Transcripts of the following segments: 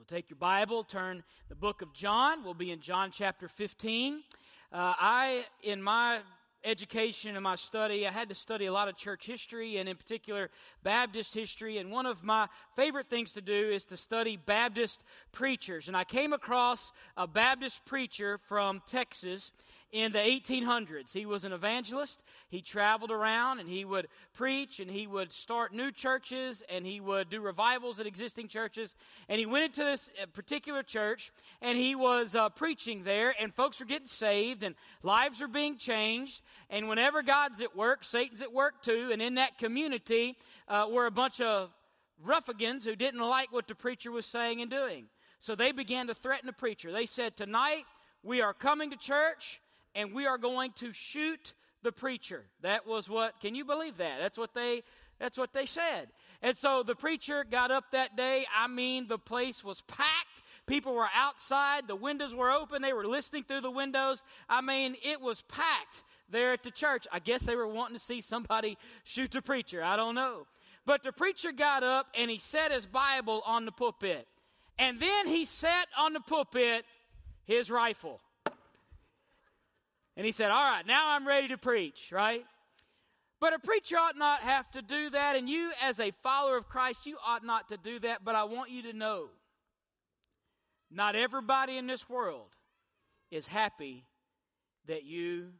We'll take your Bible, turn the book of John. We'll be in John chapter 15. Uh, I, in my education and my study, I had to study a lot of church history and, in particular, Baptist history. And one of my favorite things to do is to study Baptist preachers. And I came across a Baptist preacher from Texas in the 1800s. He was an evangelist. He traveled around and he would preach and he would start new churches and he would do revivals at existing churches. And he went into this uh, particular church and he was uh, preaching there and folks were getting saved and lives are being changed. And whenever God's at work, Satan's at work too. And in that community uh, were a bunch of ruffians who didn't like what the preacher was saying and doing. So they began to threaten the preacher. They said, Tonight we are coming to church and we are going to shoot the preacher. That was what, can you believe that? That's what they, that's what they said. And so the preacher got up that day. I mean, the place was packed. People were outside. The windows were open. They were listening through the windows. I mean, it was packed there at the church. I guess they were wanting to see somebody shoot the preacher. I don't know. But the preacher got up and he set his Bible on the pulpit. And then he set on the pulpit his rifle. And he said, All right, now I'm ready to preach, right? But a preacher ought not have to do that. And you, as a follower of Christ, you ought not to do that. But I want you to know not everybody in this world is happy that you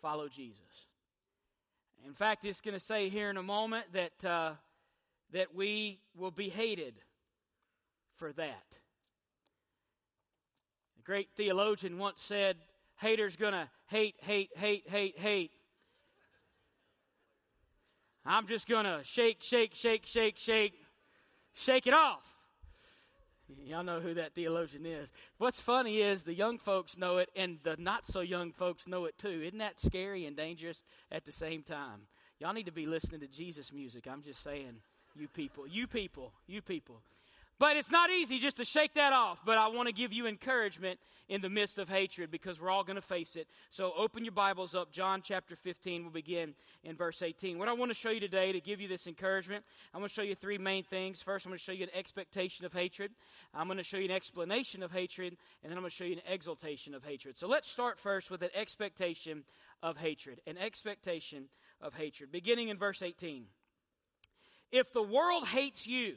follow Jesus. In fact, it's going to say here in a moment that, uh, that we will be hated for that. A great theologian once said, Haters gonna hate, hate, hate, hate, hate. I'm just gonna shake, shake, shake, shake, shake, shake it off. Y'all know who that theologian is. What's funny is the young folks know it and the not so young folks know it too. Isn't that scary and dangerous at the same time? Y'all need to be listening to Jesus music. I'm just saying, you people, you people, you people. But it's not easy just to shake that off. But I want to give you encouragement in the midst of hatred because we're all going to face it. So open your Bibles up. John chapter 15 will begin in verse 18. What I want to show you today to give you this encouragement, I'm going to show you three main things. First, I'm going to show you an expectation of hatred. I'm going to show you an explanation of hatred. And then I'm going to show you an exaltation of hatred. So let's start first with an expectation of hatred. An expectation of hatred. Beginning in verse 18. If the world hates you,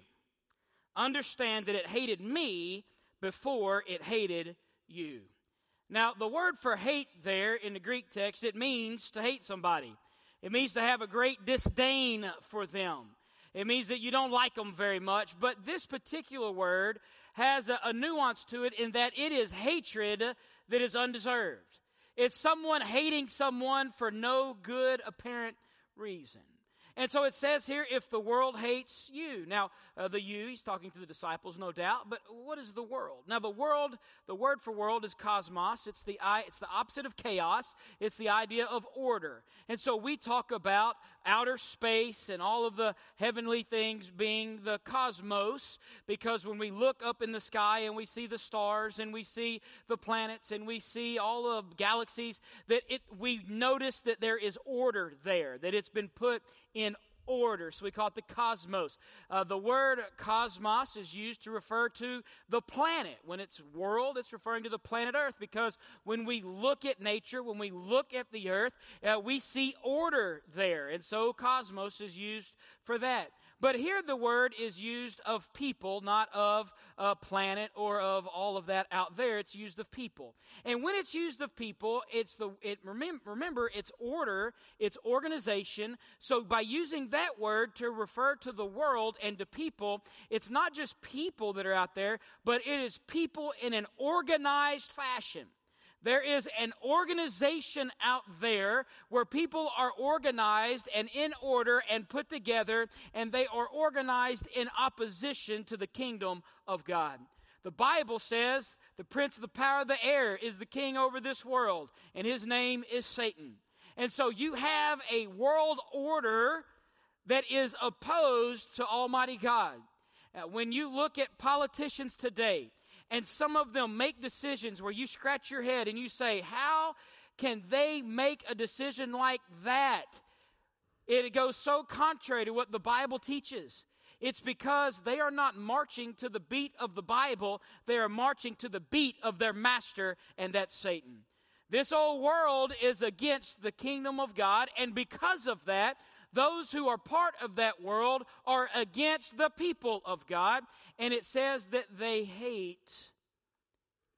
understand that it hated me before it hated you. Now, the word for hate there in the Greek text, it means to hate somebody. It means to have a great disdain for them. It means that you don't like them very much. But this particular word has a, a nuance to it in that it is hatred that is undeserved. It's someone hating someone for no good apparent reason. And so it says here, if the world hates you. Now, uh, the you, he's talking to the disciples, no doubt, but what is the world? Now, the world, the word for world is cosmos. It's the, it's the opposite of chaos. It's the idea of order. And so we talk about outer space and all of the heavenly things being the cosmos because when we look up in the sky and we see the stars and we see the planets and we see all of galaxies, that it, we notice that there is order there, that it's been put in order. So we call it the cosmos. Uh, the word cosmos is used to refer to the planet. When it's world, it's referring to the planet Earth because when we look at nature, when we look at the earth, uh, we see order there. And so cosmos is used for that. But here the word is used of people, not of a planet or of all of that out there. It's used of people. And when it's used of people, it's the it remember it's order, it's organization. So by using that word to refer to the world and to people, it's not just people that are out there, but it is people in an organized fashion. There is an organization out there where people are organized and in order and put together, and they are organized in opposition to the kingdom of God. The Bible says the prince of the power of the air is the king over this world, and his name is Satan. And so you have a world order that is opposed to Almighty God. Uh, when you look at politicians today, and some of them make decisions where you scratch your head and you say, How can they make a decision like that? It goes so contrary to what the Bible teaches. It's because they are not marching to the beat of the Bible, they are marching to the beat of their master, and that's Satan. This old world is against the kingdom of God, and because of that, those who are part of that world are against the people of God, and it says that they hate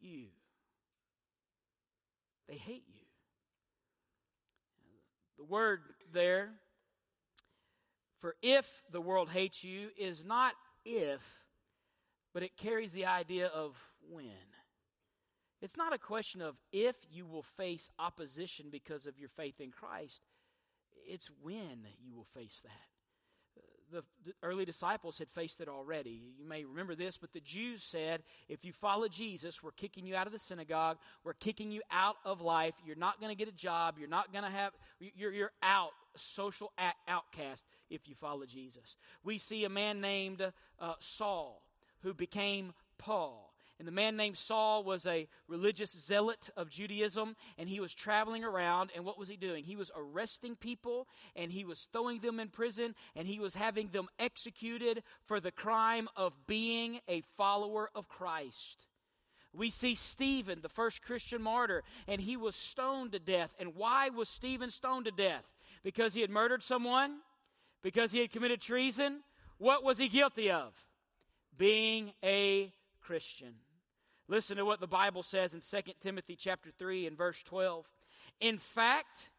you. They hate you. The word there for if the world hates you is not if, but it carries the idea of when. It's not a question of if you will face opposition because of your faith in Christ, it's when you will face that the, the, early disciples had faced it already. You may remember this, but the Jews said, if you follow Jesus, we're kicking you out of the synagogue, we're kicking you out of life, you're not going to get a job, you're not going to have, you're, you're out, social outcast if you follow Jesus. We see a man named uh, Saul who became Paul. And the man named Saul was a religious zealot of Judaism, and he was traveling around. And what was he doing? He was arresting people, and he was throwing them in prison, and he was having them executed for the crime of being a follower of Christ. We see Stephen, the first Christian martyr, and he was stoned to death. And why was Stephen stoned to death? Because he had murdered someone? Because he had committed treason? What was he guilty of? Being a Christian. Listen to what the Bible says in 2 Timothy chapter 3 and verse 12. In fact,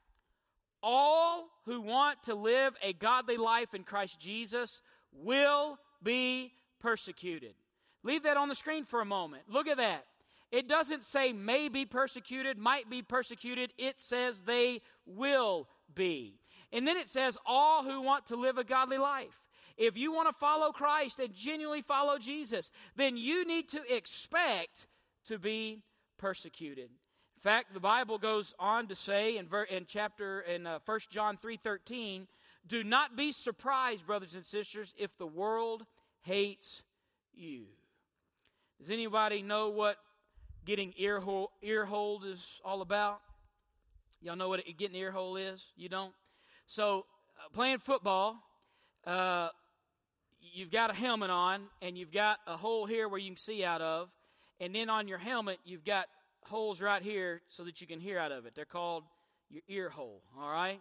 all who want to live a godly life in Christ Jesus will be persecuted. Leave that on the screen for a moment. Look at that. It doesn't say may be persecuted, might be persecuted. It says they will be. And then it says all who want to live a godly life. If you want to follow Christ and genuinely follow Jesus, then you need to expect to be persecuted. In fact, the Bible goes on to say in, ver- in chapter in uh, 1 John 3:13, "Do not be surprised, brothers and sisters, if the world hates you." Does anybody know what getting ear hole, ear is all about? Y'all know what getting ear hole is? You don't? So, uh, playing football, uh, you've got a helmet on and you've got a hole here where you can see out of, and then on your helmet you've got holes right here so that you can hear out of it. They're called your ear hole. All right.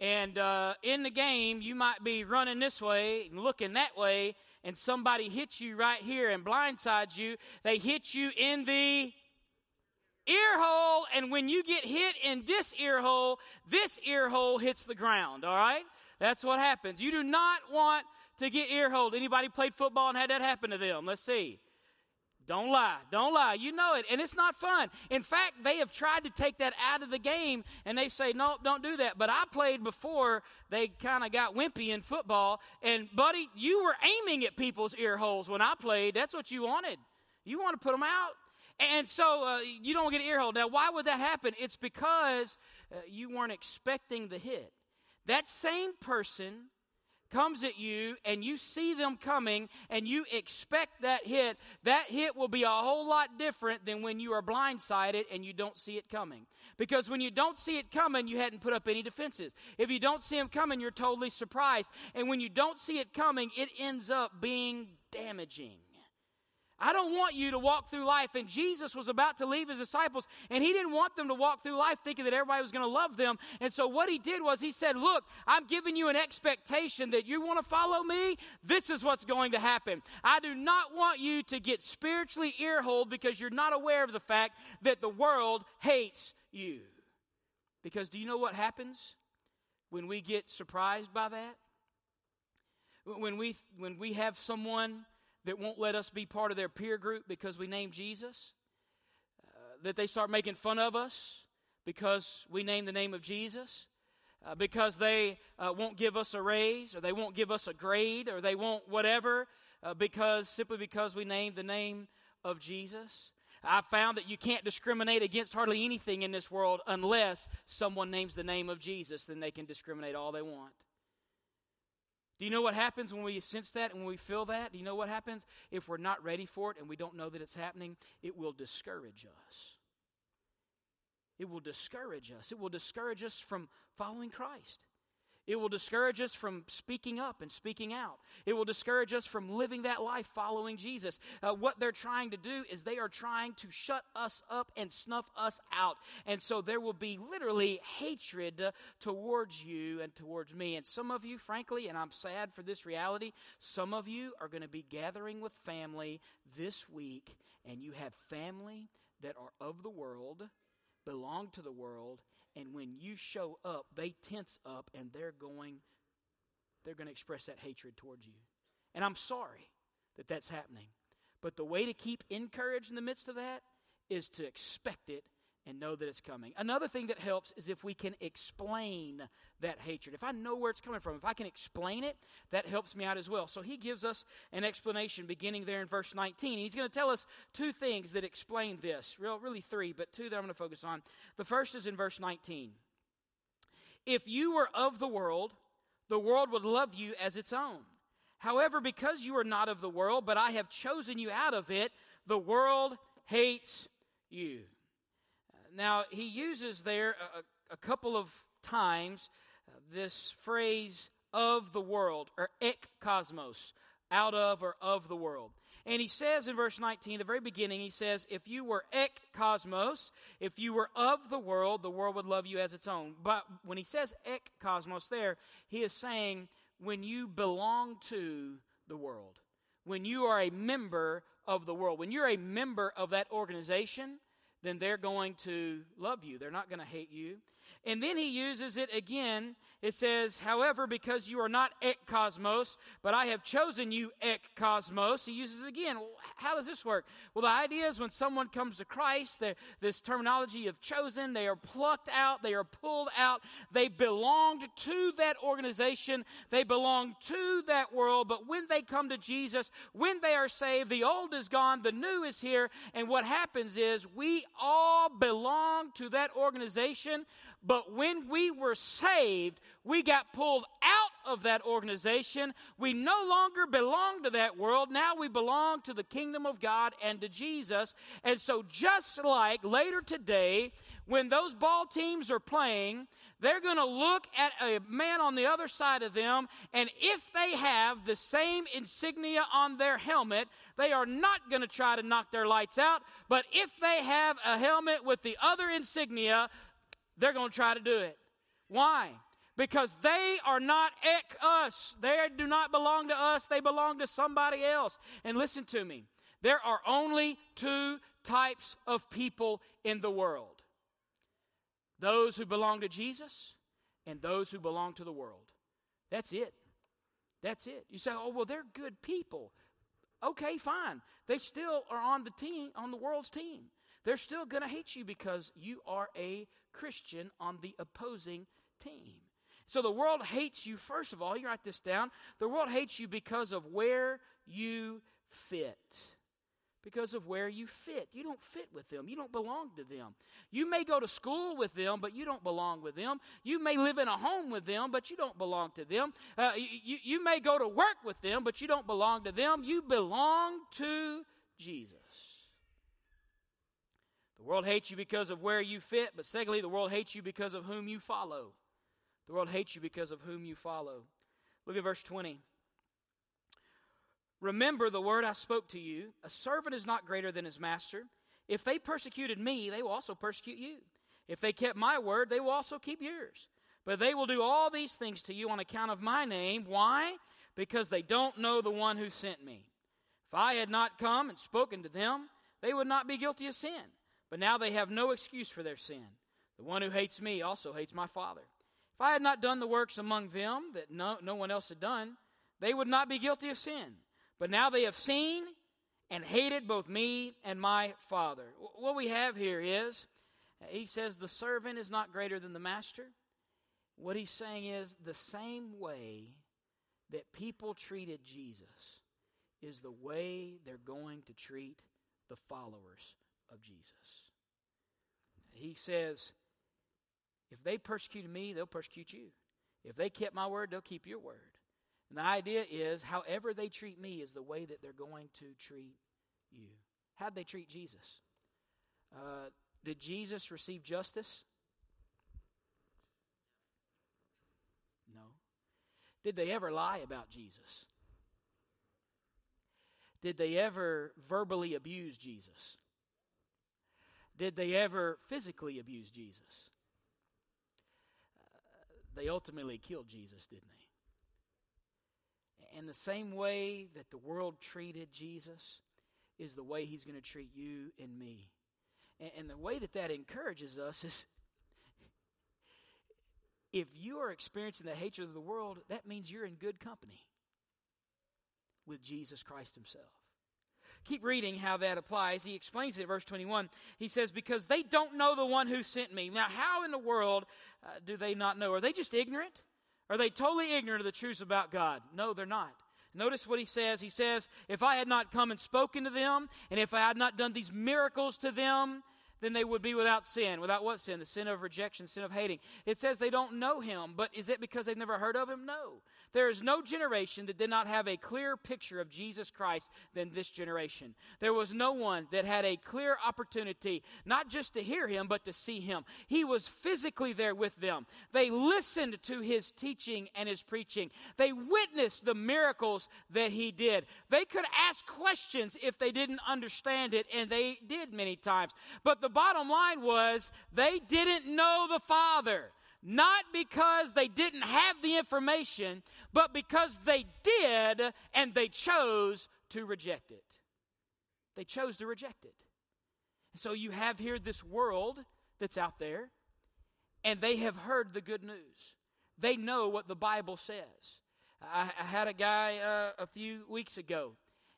And uh, in the game, you might be running this way and looking that way, and somebody hits you right here and blindsides you. They hit you in the ear hole, and when you get hit in this ear hole, this ear hole hits the ground. All right? That's what happens. You do not want to get ear hold. Anybody played football and had that happen to them? Let's see. Don't lie. Don't lie. You know it. And it's not fun. In fact, they have tried to take that out of the game and they say, no, don't do that. But I played before they kind of got wimpy in football. And, buddy, you were aiming at people's ear holes when I played. That's what you wanted. You want to put them out. And so uh, you don't get an ear. Now, why would that happen? It's because uh, you weren't expecting the hit. That same person comes at you and you see them coming and you expect that hit, that hit will be a whole lot different than when you are blindsided and you don't see it coming. Because when you don't see it coming, you hadn't put up any defenses. If you don't see them coming, you're totally surprised. And when you don't see it coming, it ends up being damaging. I don't want you to walk through life. And Jesus was about to leave his disciples, and he didn't want them to walk through life thinking that everybody was going to love them. And so what he did was he said, Look, I'm giving you an expectation that you want to follow me. This is what's going to happen. I do not want you to get spiritually earholed because you're not aware of the fact that the world hates you. Because do you know what happens when we get surprised by that? When we, when we have someone that won't let us be part of their peer group because we name Jesus, uh, that they start making fun of us because we name the name of Jesus, uh, because they uh, won't give us a raise or they won't give us a grade or they won't whatever uh, because simply because we name the name of Jesus. I've found that you can't discriminate against hardly anything in this world unless someone names the name of Jesus, then they can discriminate all they want. Do you know what happens when we sense that and when we feel that? Do you know what happens if we're not ready for it and we don't know that it's happening? It will discourage us. It will discourage us. It will discourage us from following Christ. It will discourage us from speaking up and speaking out. It will discourage us from living that life following Jesus. Uh, what they're trying to do is they are trying to shut us up and snuff us out. And so there will be literally hatred towards you and towards me. And some of you, frankly, and I'm sad for this reality, some of you are going to be gathering with family this week, and you have family that are of the world, belong to the world, you show up, they tense up and they're going they're going to express that hatred towards you. And I'm sorry that that's happening. But the way to keep encouraged in the midst of that is to expect it and know that it's coming. Another thing that helps is if we can explain that hatred. If I know where it's coming from, if I can explain it, that helps me out as well. So he gives us an explanation beginning there in verse 19. He's going to tell us two things that explain this. Real, really three, but two that I'm going to focus on. The first is in verse 19. If you were of the world, the world would love you as its own. However, because you are not of the world, but I have chosen you out of it, the world hates you. Now, he uses there a, a couple of times uh, this phrase of the world, or ek cosmos, out of or of the world. And he says in verse 19, the very beginning, he says, If you were ek cosmos, if you were of the world, the world would love you as its own. But when he says ek cosmos there, he is saying, when you belong to the world, when you are a member of the world, when you're a member of that organization, then they're going to love you. They're not going to hate you. And then he uses it again. It says, however, because you are not ek cosmos, but I have chosen you ek cosmos. He uses it again. How does this work? Well, the idea is when someone comes to Christ, this terminology of chosen, they are plucked out, they are pulled out. They belonged to that organization, they belong to that world. But when they come to Jesus, when they are saved, the old is gone, the new is here. And what happens is we all belong to that organization but when we were saved, we got pulled out of that organization. We no longer belong to that world. Now we belong to the kingdom of God and to Jesus. And so, just like later today, when those ball teams are playing, they're going to look at a man on the other side of them, and if they have the same insignia on their helmet, they are not going to try to knock their lights out. But if they have a helmet with the other insignia, they're going to try to do it. Why? Because they are not ek us. They do not belong to us. They belong to somebody else. And listen to me. There are only two types of people in the world those who belong to Jesus and those who belong to the world. That's it. That's it. You say, oh, well, they're good people. Okay, fine. They still are on the team, on the world's team. They're still going to hate you because you are a Christian on the opposing team. So the world hates you, first of all, you write this down. The world hates you because of where you fit. Because of where you fit. You don't fit with them. You don't belong to them. You may go to school with them, but you don't belong with them. You may live in a home with them, but you don't belong to them. Uh, you, you may go to work with them, but you don't belong to them. You belong to Jesus. The world hates you because of where you fit, but secondly, the world hates you because of whom you follow. The world hates you because of whom you follow. Look at verse 20. Remember the word I spoke to you. A servant is not greater than his master. If they persecuted me, they will also persecute you. If they kept my word, they will also keep yours. But they will do all these things to you on account of my name. Why? Because they don't know the one who sent me. If I had not come and spoken to them, they would not be guilty of sin. But now they have no excuse for their sin. The one who hates me also hates my Father. If I had not done the works among them that no, no one else had done, they would not be guilty of sin. But now they have seen and hated both me and my Father. What we have here is, he says, the servant is not greater than the master. What he's saying is, the same way that people treated Jesus is the way they're going to treat the followers of Jesus. He says, if they persecuted me, they'll persecute you. If they kept my word, they'll keep your word. And the idea is, however they treat me is the way that they're going to treat you. How'd they treat Jesus? Uh, did Jesus receive justice? No. Did they ever lie about Jesus? Did they ever verbally abuse Jesus? Did they ever physically abuse Jesus? Uh, they ultimately killed Jesus, didn't they? And the same way that the world treated Jesus is the way he's going to treat you and me. And, and the way that that encourages us is if you are experiencing the hatred of the world, that means you're in good company with Jesus Christ himself. Keep reading how that applies. He explains it verse 21. He says, Because they don't know the one who sent me. Now, how in the world uh, do they not know? Are they just ignorant? Are they totally ignorant of the truths about God? No, they're not. Notice what he says. He says, If I had not come and spoken to them, and if I had not done these miracles to them, then they would be without sin. Without what sin? The sin of rejection, sin of hating. It says they don't know him, but is it because they've never heard of him? No. There is no generation that did not have a clearer picture of Jesus Christ than this generation. There was no one that had a clear opportunity, not just to hear him, but to see him. He was physically there with them. They listened to his teaching and his preaching. They witnessed the miracles that he did. They could ask questions if they didn't understand it, and they did many times. But the bottom line was they didn't know the Father not because they didn't have the information, but because they did and they chose to reject it. They chose to reject it. So you have here this world that's out there, and they have heard the good news. They know what the Bible says. I, I had a guy uh, a few weeks ago,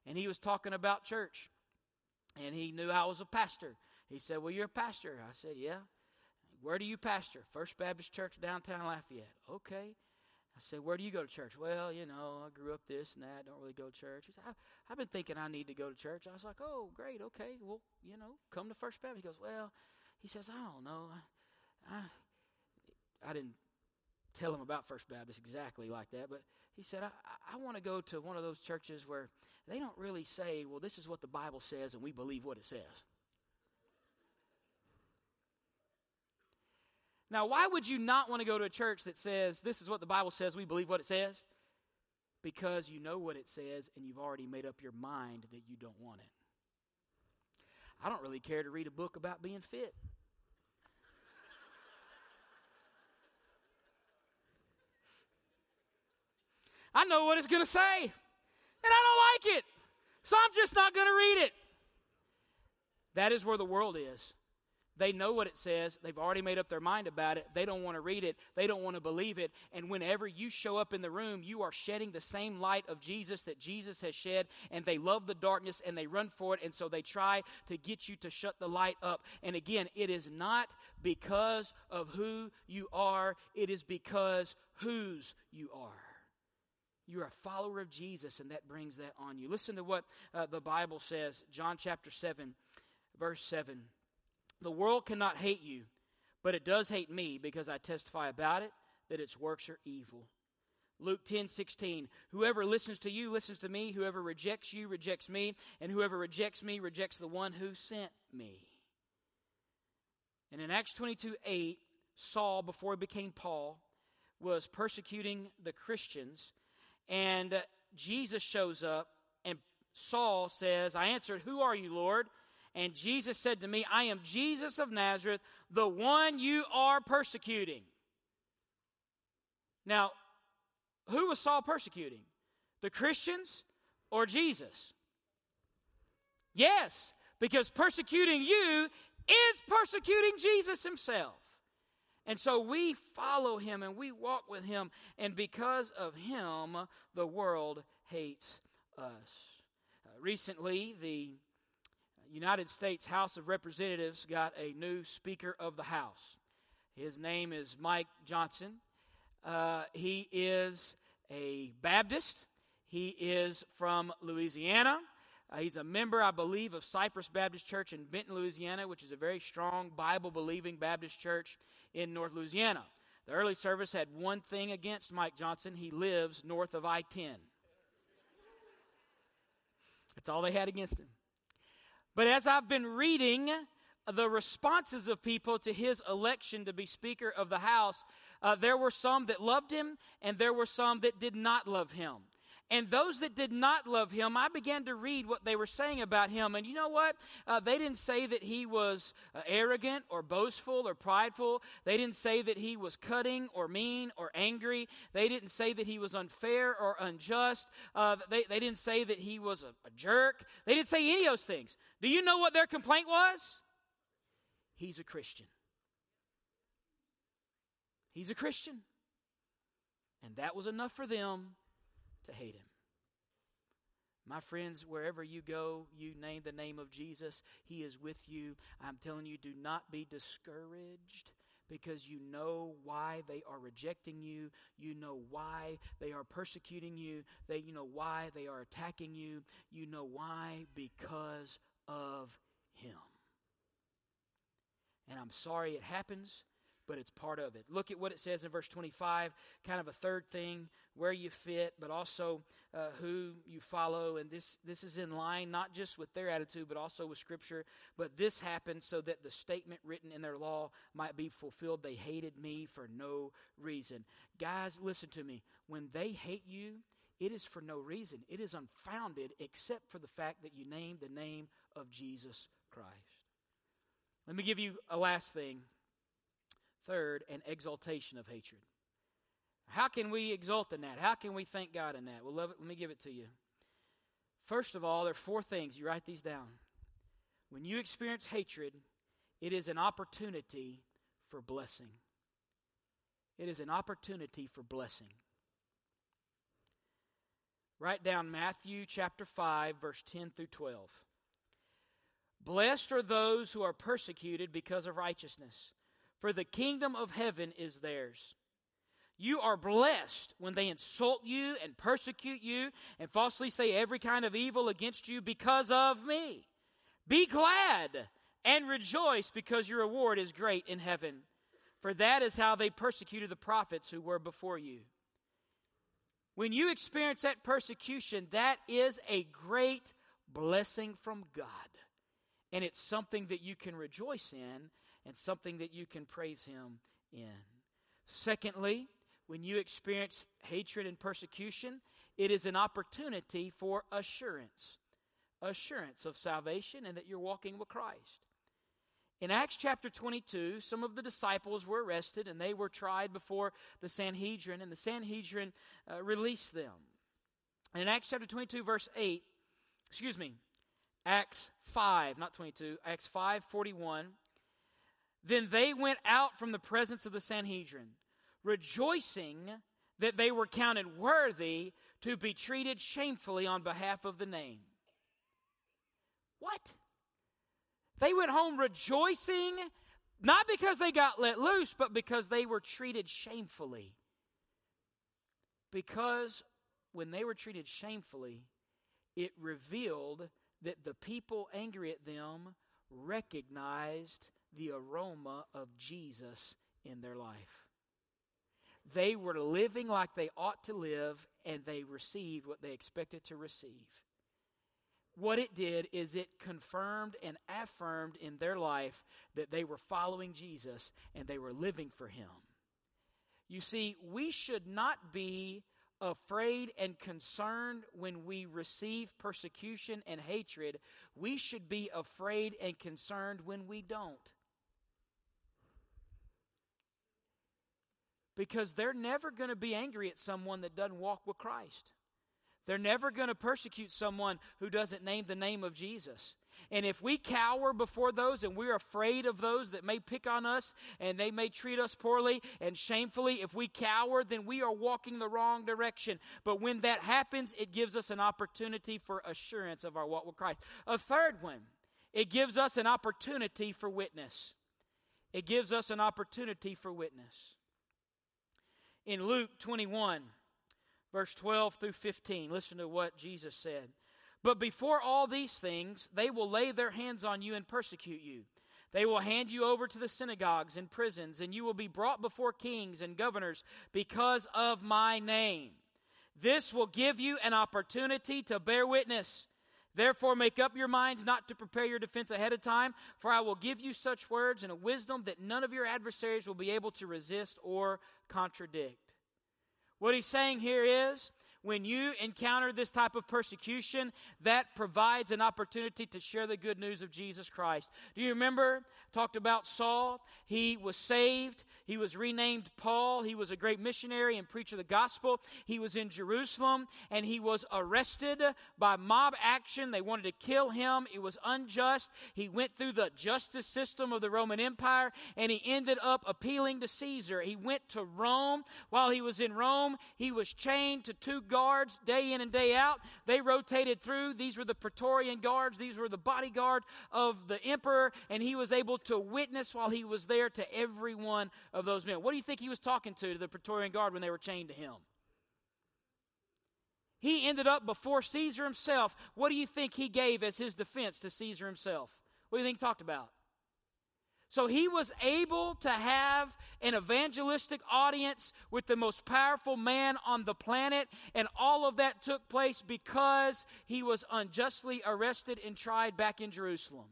and he was talking about church, and he knew I was a pastor. He said, Well, you're a pastor. I said, Yeah. Where do you pastor? First Baptist Church downtown Lafayette. Okay. I said, Where do you go to church? Well, you know, I grew up this and that. Don't really go to church. He said, I've been thinking I need to go to church. I was like, Oh, great. Okay. Well, you know, come to First Baptist. He goes, Well, he says, I don't know. I, I, I didn't tell him about First Baptist exactly like that, but he said, I, I want to go to one of those churches where they don't really say, Well, this is what the Bible says, and we believe what it says. Now, why would you not want to go to a church that says, this is what the Bible says, we believe what it says? Because you know what it says and you've already made up your mind that you don't want it. I don't really care to read a book about being fit. I know what it's going to say, and I don't like it. So I'm just not going to read it. That is where the world is. They know what it says. They've already made up their mind about it. They don't want to read it. They don't want to believe it. And whenever you show up in the room, you are shedding the same light of Jesus that Jesus has shed. And they love the darkness and they run for it. And so they try to get you to shut the light up. And again, it is not because of who you are, it is because whose you are. You're a follower of Jesus, and that brings that on you. Listen to what uh, the Bible says, John chapter 7, verse 7. The world cannot hate you, but it does hate me because I testify about it that its works are evil. Luke 10 16. Whoever listens to you listens to me. Whoever rejects you rejects me. And whoever rejects me rejects the one who sent me. And in Acts 22 8, Saul, before he became Paul, was persecuting the Christians. And Jesus shows up, and Saul says, I answered, Who are you, Lord? And Jesus said to me, I am Jesus of Nazareth, the one you are persecuting. Now, who was Saul persecuting? The Christians or Jesus? Yes, because persecuting you is persecuting Jesus himself. And so we follow him and we walk with him, and because of him, the world hates us. Uh, recently, the United States House of Representatives got a new Speaker of the House. His name is Mike Johnson. Uh, he is a Baptist. He is from Louisiana. Uh, he's a member, I believe, of Cypress Baptist Church in Benton, Louisiana, which is a very strong Bible believing Baptist church in North Louisiana. The early service had one thing against Mike Johnson he lives north of I 10. That's all they had against him. But as I've been reading the responses of people to his election to be Speaker of the House, uh, there were some that loved him and there were some that did not love him. And those that did not love him, I began to read what they were saying about him. And you know what? Uh, they didn't say that he was uh, arrogant or boastful or prideful. They didn't say that he was cutting or mean or angry. They didn't say that he was unfair or unjust. Uh, they, they didn't say that he was a, a jerk. They didn't say any of those things. Do you know what their complaint was? He's a Christian. He's a Christian. And that was enough for them to hate him. My friends, wherever you go, you name the name of Jesus, He is with you. I'm telling you, do not be discouraged because you know why they are rejecting you. You know why they are persecuting you. They, you know why they are attacking you. You know why? Because of Him. And I'm sorry it happens but it's part of it. Look at what it says in verse 25, kind of a third thing, where you fit, but also uh, who you follow. And this, this is in line not just with their attitude, but also with Scripture. But this happened so that the statement written in their law might be fulfilled. They hated me for no reason. Guys, listen to me. When they hate you, it is for no reason. It is unfounded except for the fact that you name the name of Jesus Christ. Let me give you a last thing Third, an exaltation of hatred. How can we exult in that? How can we thank God in that? Well, let me give it to you. First of all, there are four things. You write these down. When you experience hatred, it is an opportunity for blessing. It is an opportunity for blessing. Write down Matthew chapter 5, verse 10 through 12. Blessed are those who are persecuted because of righteousness for the kingdom of heaven is theirs. You are blessed when they insult you and persecute you and falsely say every kind of evil against you because of me. Be glad and rejoice because your reward is great in heaven. For that is how they persecuted the prophets who were before you. When you experience that persecution, that is a great blessing from God. And it's something that you can rejoice in and something that you can praise Him in. Secondly, when you experience hatred and persecution, it is an opportunity for assurance assurance of salvation and that you're walking with Christ. In Acts chapter 22, some of the disciples were arrested and they were tried before the Sanhedrin, and the Sanhedrin uh, released them. And in Acts chapter 22, verse 8, excuse me, Acts 5, not 22, Acts 5 41, then they went out from the presence of the Sanhedrin, rejoicing that they were counted worthy to be treated shamefully on behalf of the name. What? They went home rejoicing, not because they got let loose, but because they were treated shamefully. Because when they were treated shamefully, it revealed that the people angry at them recognized the aroma of Jesus in their life. They were living like they ought to live, and they received what they expected to receive. What it did is it confirmed and affirmed in their life that they were following Jesus and they were living for Him. You see, we should not be afraid and concerned when we receive persecution and hatred. We should be afraid and concerned when we don't. Because they're never going to be angry at someone that doesn't walk with Christ. They're never going to persecute someone who doesn't name the name of Jesus. And if we cower before those and we're afraid of those that may pick on us and they may treat us poorly and shamefully, if we cower, then we are walking the wrong direction. But when that happens, it gives us an opportunity for assurance of our walk with Christ. A third one, it gives us an opportunity for witness. It gives us an opportunity for witness in Luke 21, verse 12 through 15. Listen to what Jesus said. But before all these things, they will lay their hands on you and persecute you. They will hand you over to the synagogues and prisons, and you will be brought before kings and governors because of my name. This will give you an opportunity to bear witness. Therefore, make up your minds not to prepare your defense ahead of time, for I will give you such words and a wisdom that none of your adversaries will be able to resist or contradict. What he's saying here is when you encounter this type of persecution, that provides an opportunity to share the good news of Jesus Christ. Do you remember? Talked about Saul. He was saved. He was renamed Paul. He was a great missionary and preacher of the gospel. He was in Jerusalem and he was arrested by mob action. They wanted to kill him. It was unjust. He went through the justice system of the Roman Empire and he ended up appealing to Caesar. He went to Rome. While he was in Rome, he was chained to two guards day in and day out. They rotated through. These were the Praetorian guards, these were the bodyguard of the emperor, and he was able to witness while he was there to every one of those men. What do you think he was talking to, to the Praetorian guard when they were chained to him? He ended up before Caesar himself. What do you think he gave as his defense to Caesar himself? What do you think he talked about? So he was able to have an evangelistic audience with the most powerful man on the planet, and all of that took place because he was unjustly arrested and tried back in Jerusalem.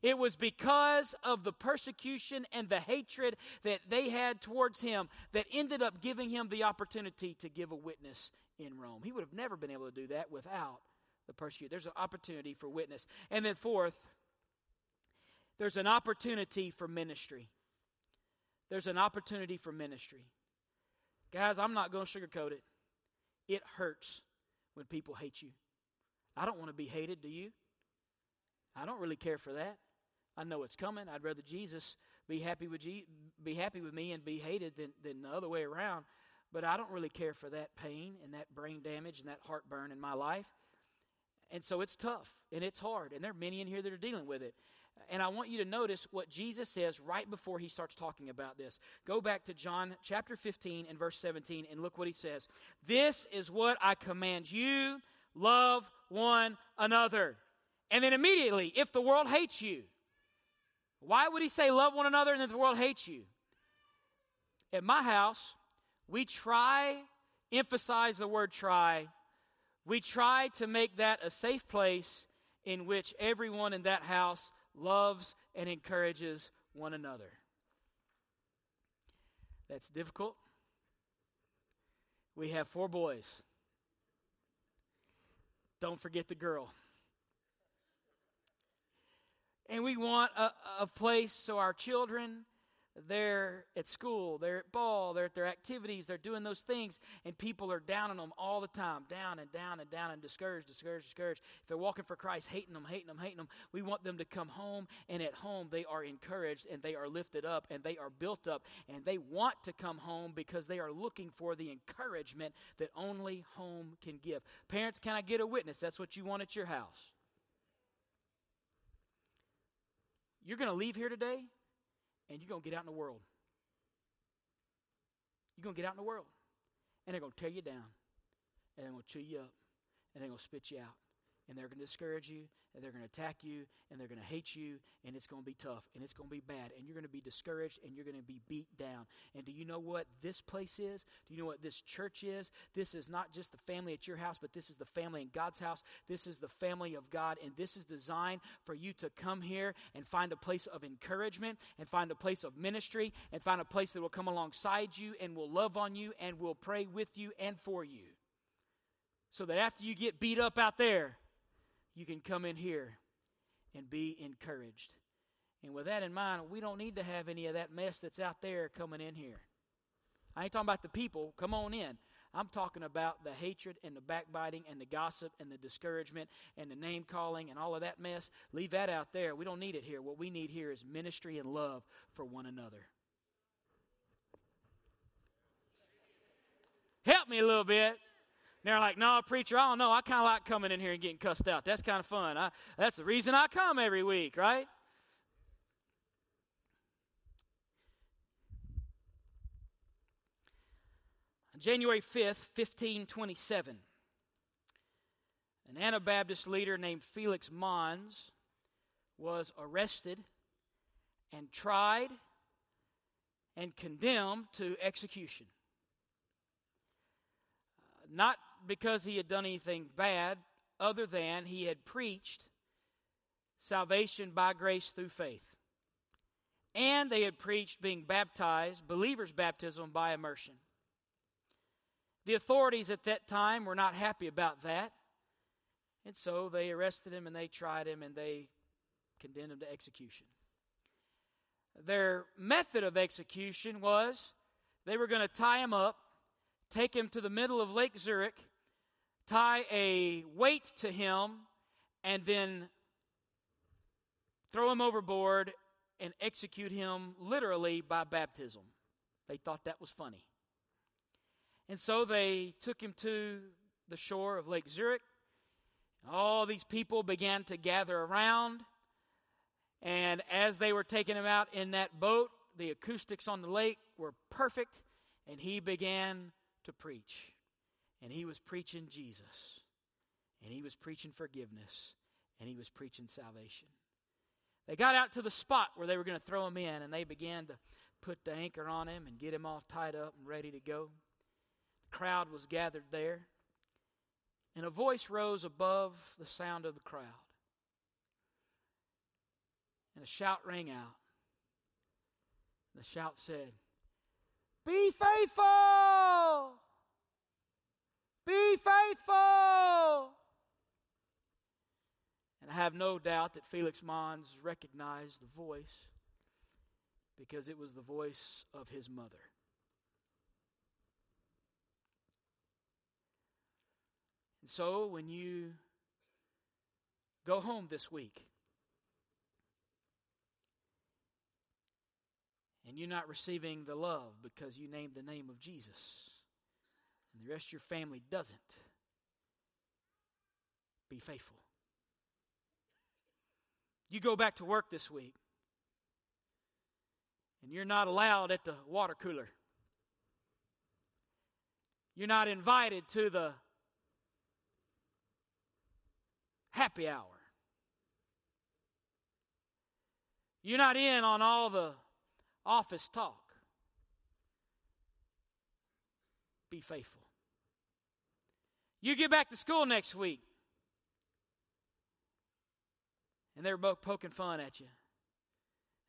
It was because of the persecution and the hatred that they had towards him that ended up giving him the opportunity to give a witness in Rome. He would have never been able to do that without the persecution. There's an opportunity for witness. And then, fourth, there's an opportunity for ministry. There's an opportunity for ministry. Guys, I'm not going to sugarcoat it. It hurts when people hate you. I don't want to be hated, do you? I don't really care for that. I know it's coming. I'd rather Jesus be happy with Je- be happy with me and be hated than, than the other way around. But I don't really care for that pain and that brain damage and that heartburn in my life. And so it's tough and it's hard. And there are many in here that are dealing with it. And I want you to notice what Jesus says right before he starts talking about this. Go back to John chapter 15 and verse 17 and look what he says. This is what I command you love one another. And then immediately, if the world hates you, why would he say love one another and then the world hates you? At my house, we try, emphasize the word try, we try to make that a safe place in which everyone in that house loves and encourages one another. That's difficult. We have four boys. Don't forget the girl. And we want a, a place so our children they're at school, they're at ball, they're at their activities, they're doing those things, and people are down on them all the time, down and down and down and discouraged, discouraged, discouraged. If they're walking for Christ, hating them, hating them, hating them, we want them to come home, and at home they are encouraged and they are lifted up and they are built up, and they want to come home because they are looking for the encouragement that only home can give. Parents, can I get a witness? That's what you want at your house. You're going to leave here today and you're going to get out in the world. You're going to get out in the world. And they're going to tear you down. And they're going to chew you up. And they're going to spit you out and they're going to discourage you, and they're going to attack you, and they're going to hate you, and it's going to be tough, and it's going to be bad, and you're going to be discouraged, and you're going to be beat down. And do you know what this place is? Do you know what this church is? This is not just the family at your house, but this is the family in God's house. This is the family of God, and this is designed for you to come here and find a place of encouragement, and find a place of ministry, and find a place that will come alongside you, and will love on you, and will pray with you and for you. So that after you get beat up out there, you can come in here and be encouraged. And with that in mind, we don't need to have any of that mess that's out there coming in here. I ain't talking about the people. Come on in. I'm talking about the hatred and the backbiting and the gossip and the discouragement and the name calling and all of that mess. Leave that out there. We don't need it here. What we need here is ministry and love for one another. Help me a little bit they're like, no, preacher, I don't know. I kind of like coming in here and getting cussed out. That's kind of fun. I, that's the reason I come every week, right? January 5th, 1527, an Anabaptist leader named Felix Manz was arrested and tried and condemned to execution. Not because he had done anything bad, other than he had preached salvation by grace through faith. And they had preached being baptized, believers' baptism by immersion. The authorities at that time were not happy about that. And so they arrested him and they tried him and they condemned him to execution. Their method of execution was they were going to tie him up, take him to the middle of Lake Zurich, tie a weight to him, and then throw him overboard and execute him literally by baptism. They thought that was funny. And so they took him to the shore of Lake Zurich. All these people began to gather around. And as they were taking him out in that boat, the acoustics on the lake were perfect, and he began to preach. And he was preaching Jesus, and he was preaching forgiveness, and he was preaching salvation. They got out to the spot where they were going to throw him in, and they began to put the anchor on him and get him all tied up and ready to go. The crowd was gathered there, and a voice rose above the sound of the crowd. And a shout rang out. The shout said, Be faithful! Be faithful! And I have no doubt that Felix Manz recognized the voice because it was the voice of his mother. And so when you go home this week and you're not receiving the love because you named the name of Jesus, and the rest of your family doesn't, be faithful. You go back to work this week and you're not allowed at the water cooler. You're not invited to the happy hour. You're not in on all the office talk. Be faithful. You get back to school next week and they're both poking fun at you.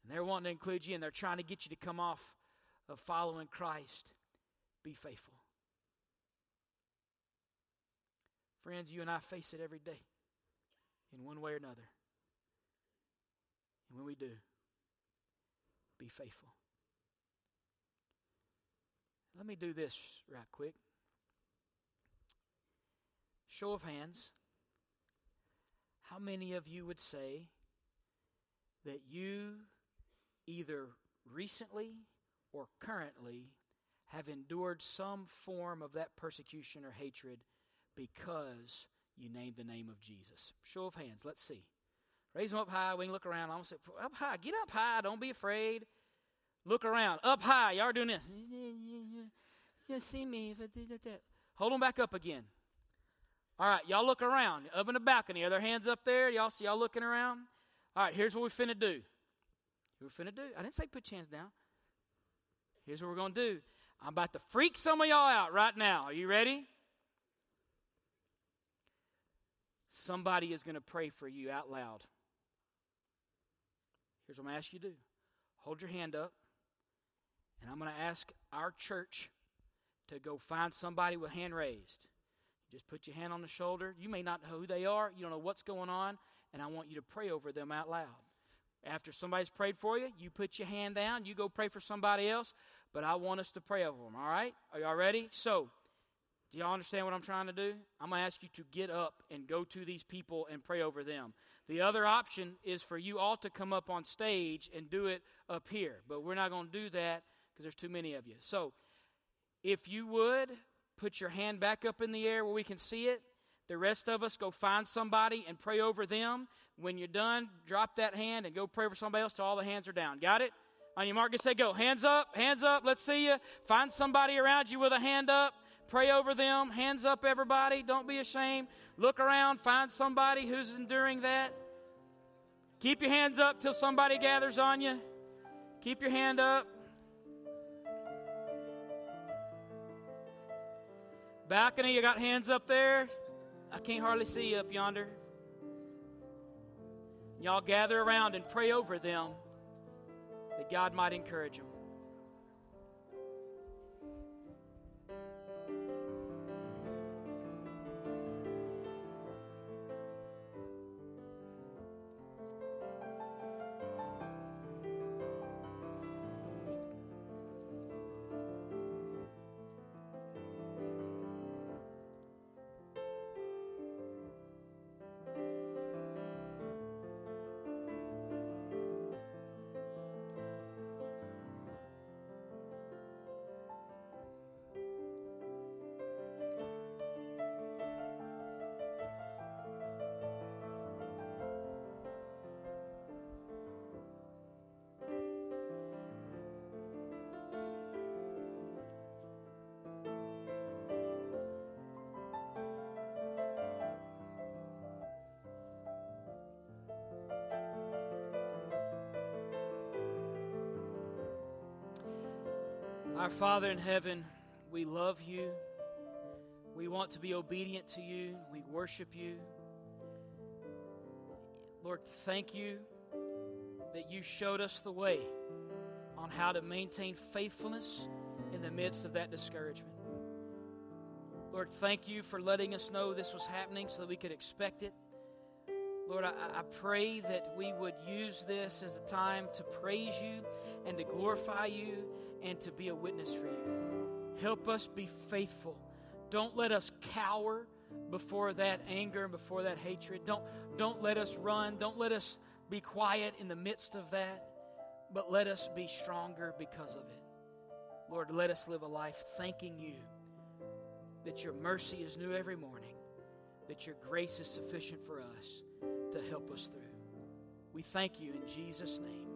And they're wanting to include you, and they're trying to get you to come off of following Christ. Be faithful. Friends, you and I face it every day in one way or another. And when we do, be faithful. Let me do this right quick. Show of hands. How many of you would say that you either recently or currently have endured some form of that persecution or hatred because you named the name of Jesus? Show of hands. Let's see. Raise them up high. We can look around. I'm say, up high. Get up high. Don't be afraid. Look around. Up high. Y'all are doing this. You see me if I do that. Hold them back up again. All right, y'all look around. Up in the balcony. Are there hands up there? Y'all see y'all looking around? All right, here's what we're finna do. We're finna do. I didn't say put your hands down. Here's what we're gonna do. I'm about to freak some of y'all out right now. Are you ready? Somebody is gonna pray for you out loud. Here's what I'm gonna ask you to do. Hold your hand up, and I'm gonna ask our church to go find somebody with hand raised. Just put your hand on the shoulder. You may not know who they are, you don't know what's going on, and I want you to pray over them out loud. After somebody's prayed for you, you put your hand down, you go pray for somebody else, but I want us to pray over them, all right? Are y'all ready? So, do y'all understand what I'm trying to do? I'm going to ask you to get up and go to these people and pray over them. The other option is for you all to come up on stage and do it up here, but we're not going to do that because there's too many of you. So, if you would, put your hand back up in the air where we can see it. The rest of us go find somebody and pray over them. When you're done, drop that hand and go pray for somebody else till all the hands are down. Got it? On your mark, say go. Hands up, hands up. Let's see you. Find somebody around you with a hand up. Pray over them. Hands up, everybody. Don't be ashamed. Look around. Find somebody who's enduring that. Keep your hands up till somebody gathers on you. Keep your hand up. Balcony, you got hands up there? I can't hardly see you up yonder. Y'all gather around and pray over them that God might encourage them. Our Father in heaven, we love you. We want to be obedient to you. We worship you. Lord, thank you that you showed us the way on how to maintain faithfulness in the midst of that discouragement. Lord, thank you for letting us know this was happening so that we could expect it. Lord, I, I pray that we would use this as a time to praise you and to glorify you and to be a witness for you. Help us be faithful. Don't let us cower before that anger and before that hatred. Don't, don't let us run. Don't let us be quiet in the midst of that, but let us be stronger because of it. Lord, let us live a life thanking you that your mercy is new every morning, that your grace is sufficient for us to help us through. We thank you in Jesus' name.